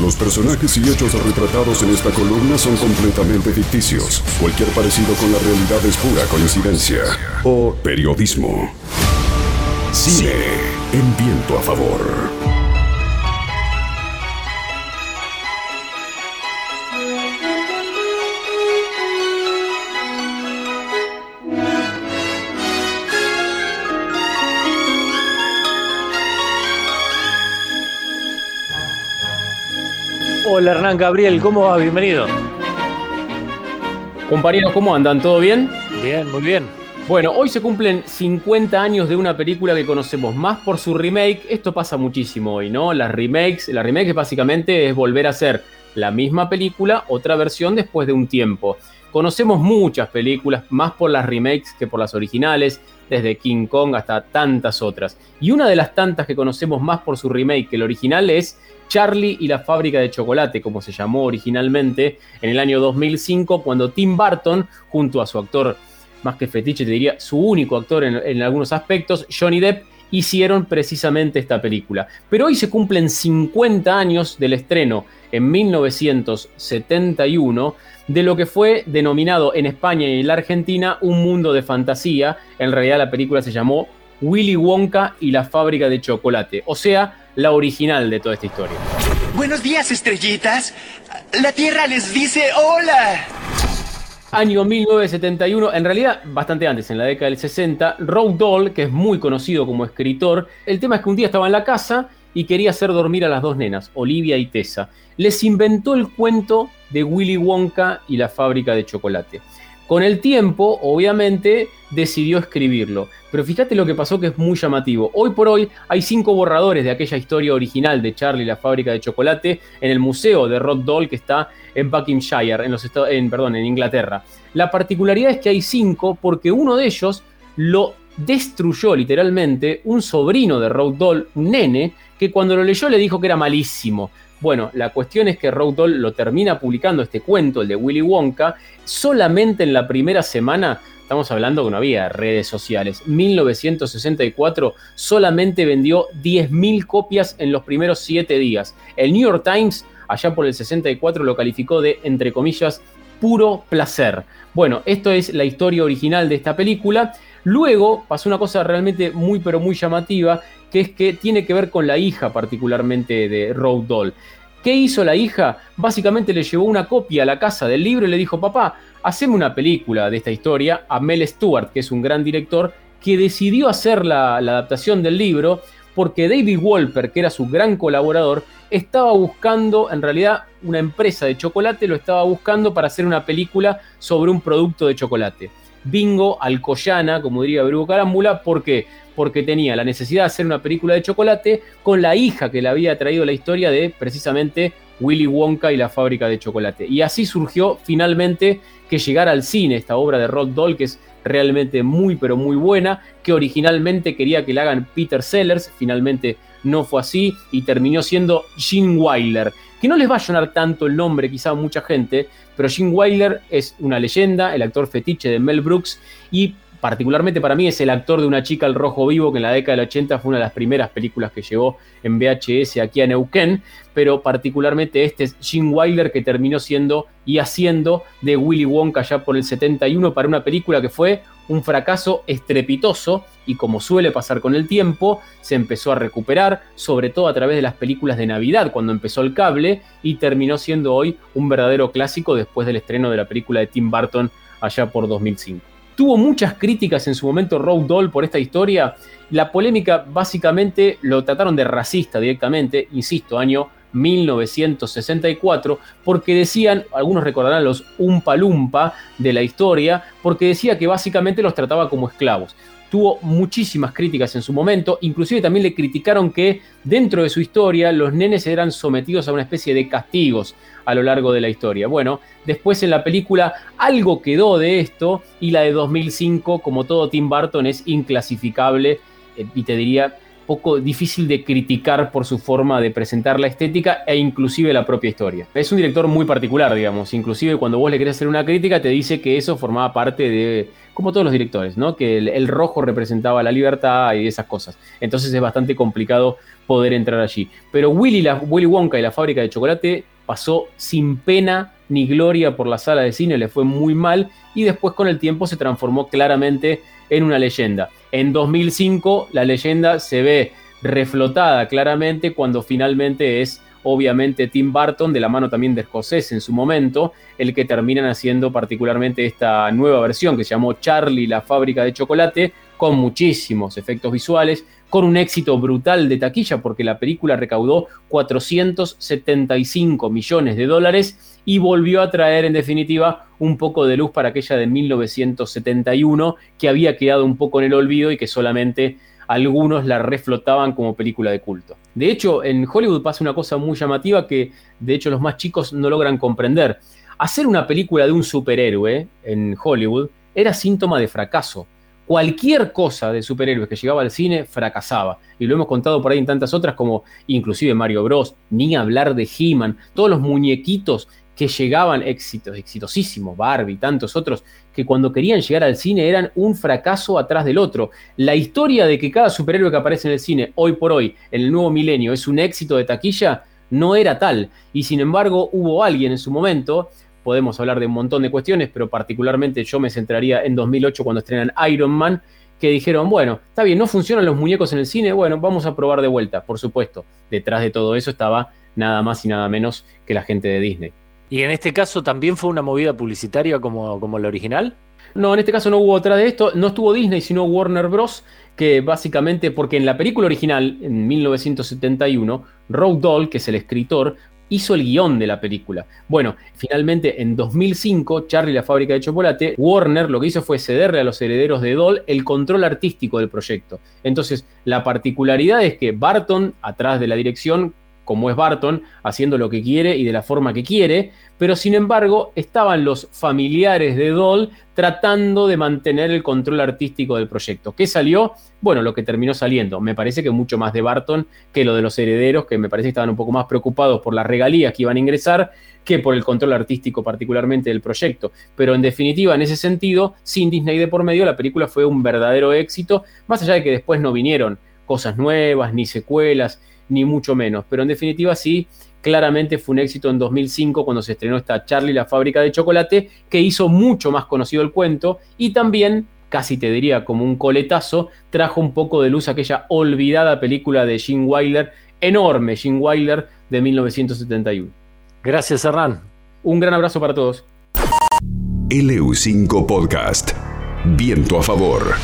Los personajes y hechos retratados en esta columna son completamente ficticios. Cualquier parecido con la realidad es pura coincidencia o periodismo. Cine en viento a favor. Hola Hernán Gabriel, ¿cómo va? Bienvenido. Compañeros, ¿cómo andan? ¿Todo bien? Bien, muy bien. Bueno, hoy se cumplen 50 años de una película que conocemos más por su remake. Esto pasa muchísimo hoy, ¿no? Las remakes, la remake básicamente es volver a hacer la misma película, otra versión después de un tiempo. Conocemos muchas películas, más por las remakes que por las originales, desde King Kong hasta tantas otras. Y una de las tantas que conocemos más por su remake que el original es Charlie y la fábrica de chocolate, como se llamó originalmente en el año 2005, cuando Tim Burton, junto a su actor más que fetiche, te diría su único actor en, algunos aspectos, Johnny Depp, hicieron precisamente esta película. Pero hoy se cumplen 50 años del estreno en 1971 de lo que fue denominado en España y en la Argentina un mundo de fantasía. En realidad la película se llamó Willy Wonka y la fábrica de chocolate, o sea, la original de toda esta historia. Buenos días, estrellitas. La Tierra les dice hola. Año 1971, en realidad bastante antes, en la década del 60, Roald Dahl, que es muy conocido como escritor, el tema es que un día estaba en la casa y quería hacer dormir a las dos nenas, Olivia y Tessa. Les inventó el cuento de Willy Wonka y la fábrica de chocolate. Con el tiempo, obviamente, decidió escribirlo. Pero fíjate lo que pasó que es muy llamativo. Hoy por hoy hay cinco borradores de aquella historia original de Charlie la fábrica de chocolate en el museo de Rod Doll que está en Buckinghamshire, en, los en, perdón, en Inglaterra. La particularidad es que hay cinco porque uno de ellos lo destruyó literalmente un sobrino de Rod Doll, un nene, que cuando lo leyó le dijo que era malísimo. Bueno, la cuestión es que Roald Dahl lo termina publicando este cuento, el de Willy Wonka, solamente en la primera semana. Estamos hablando que no había redes sociales. 1964 solamente vendió 10.000 copias en los primeros 7 días. El New York Times, allá por el 64, lo calificó de, entre comillas, puro placer. Bueno, esto es la historia original de esta película. Luego pasó una cosa realmente muy pero muy llamativa, que es que tiene que ver con la hija particularmente de Road Doll. ¿Qué hizo la hija? Básicamente le llevó una copia a la casa del libro y le dijo, papá, haceme una película de esta historia a Mel Stewart, que es un gran director, que decidió hacer la, la adaptación del libro porque David Wolper, que era su gran colaborador, estaba buscando, en realidad, una empresa de chocolate, lo estaba buscando para hacer una película sobre un producto de chocolate. Bingo Alcoyana, como diría Bruno Carámbula, ¿por qué? porque tenía la necesidad de hacer una película de chocolate con la hija que le había traído la historia de precisamente Willy Wonka y la fábrica de chocolate. Y así surgió finalmente que llegara al cine esta obra de Rod Doll, que es realmente muy pero muy buena, que originalmente quería que la hagan Peter Sellers, finalmente no fue así y terminó siendo Gene Wilder, que no les va a sonar tanto el nombre quizá a mucha gente, pero Gene Wilder es una leyenda, el actor fetiche de Mel Brooks y particularmente para mí es el actor de Una chica al rojo vivo, que en la década del 80 fue una de las primeras películas que llegó en VHS aquí a Neuquén, pero particularmente este es Jim Wilder que terminó siendo y haciendo de Willy Wonka ya por el 71 para una película que fue un fracaso estrepitoso y como suele pasar con el tiempo, se empezó a recuperar, sobre todo a través de las películas de Navidad, cuando empezó el cable, y terminó siendo hoy un verdadero clásico después del estreno de la película de Tim Burton allá por 2005. Tuvo muchas críticas en su momento Road Doll por esta historia. La polémica básicamente lo trataron de racista directamente, insisto, año 1964, porque decían, algunos recordarán los Umpa Lumpa de la historia, porque decía que básicamente los trataba como esclavos tuvo muchísimas críticas en su momento, inclusive también le criticaron que dentro de su historia los nenes eran sometidos a una especie de castigos a lo largo de la historia. Bueno, después en la película algo quedó de esto y la de 2005, como todo Tim Burton, es inclasificable eh, y te diría poco difícil de criticar por su forma de presentar la estética e inclusive la propia historia. Es un director muy particular, digamos, inclusive cuando vos le querés hacer una crítica te dice que eso formaba parte de, como todos los directores, ¿no? Que el, rojo representaba la libertad y esas cosas. Entonces es bastante complicado poder entrar allí. Pero Willy, la, Willy Wonka y la fábrica de chocolate pasó sin pena ni gloria por la sala de cine, le fue muy mal y después con el tiempo se transformó claramente en una leyenda. En 2005 la leyenda se ve reflotada claramente cuando finalmente es obviamente Tim Burton, de la mano también de Scorsese en su momento, el que terminan haciendo particularmente esta nueva versión que se llamó Charlie, la fábrica de chocolate, con muchísimos efectos visuales, con un éxito brutal de taquilla porque la película recaudó 475 millones de dólares y volvió a traer en definitiva un poco de luz para aquella de 1971 que había quedado un poco en el olvido y que solamente algunos la reflotaban como película de culto. De hecho, en Hollywood pasa una cosa muy llamativa que de hecho los más chicos no logran comprender. Hacer una película de un superhéroe en Hollywood era síntoma de fracaso cualquier cosa de superhéroes que llegaba al cine fracasaba. Y lo hemos contado por ahí en tantas otras como inclusive Mario Bros, ni hablar de He-Man, todos los muñequitos que llegaban éxitos, exitosísimos, Barbie, tantos otros, que cuando querían llegar al cine eran un fracaso atrás del otro. La historia de que cada superhéroe que aparece en el cine hoy por hoy, en el nuevo milenio, es un éxito de taquilla, no era tal. Y sin embargo hubo alguien en su momento podemos hablar de un montón de cuestiones, pero particularmente yo me centraría en 2008 cuando estrenan Iron Man, que dijeron, bueno, está bien, no funcionan los muñecos en el cine, bueno, vamos a probar de vuelta, por supuesto. Detrás de todo eso estaba nada más y nada menos que la gente de Disney. ¿Y en este caso también fue una movida publicitaria como, como la original? No, en este caso no hubo otra de esto, no estuvo Disney, sino Warner Bros., que básicamente, porque en la película original, en 1971, Roald Dahl, que es el escritor, hizo el guion de la película. Bueno, finalmente en 2005, Charlie la fábrica de chocolate, Warner lo que hizo fue cederle a los herederos de Doll el control artístico del proyecto. Entonces, la particularidad es que Barton, atrás de la dirección, como es Barton, haciendo lo que quiere y de la forma que quiere, pero sin embargo estaban los familiares de Doll tratando de mantener el control artístico del proyecto. ¿Qué salió? Bueno, lo que terminó saliendo. Me parece que mucho más de Barton que lo de los herederos, que me parece que estaban un poco más preocupados por las regalías que iban a ingresar que por el control artístico particularmente del proyecto. Pero en definitiva, en ese sentido, sin Disney de por medio, la película fue un verdadero éxito, más allá de que después no vinieron cosas nuevas, ni secuelas, ni mucho menos. Pero en definitiva sí, claramente fue un éxito en 2005 cuando se estrenó esta Charlie la fábrica de chocolate, que hizo mucho más conocido el cuento y también, casi te diría como un coletazo, trajo un poco de luz aquella olvidada película de Gene Wilder, enorme Gene Wilder de 1971. Gracias, Hernán. Un gran abrazo para todos. LU5 Podcast. Viento a favor.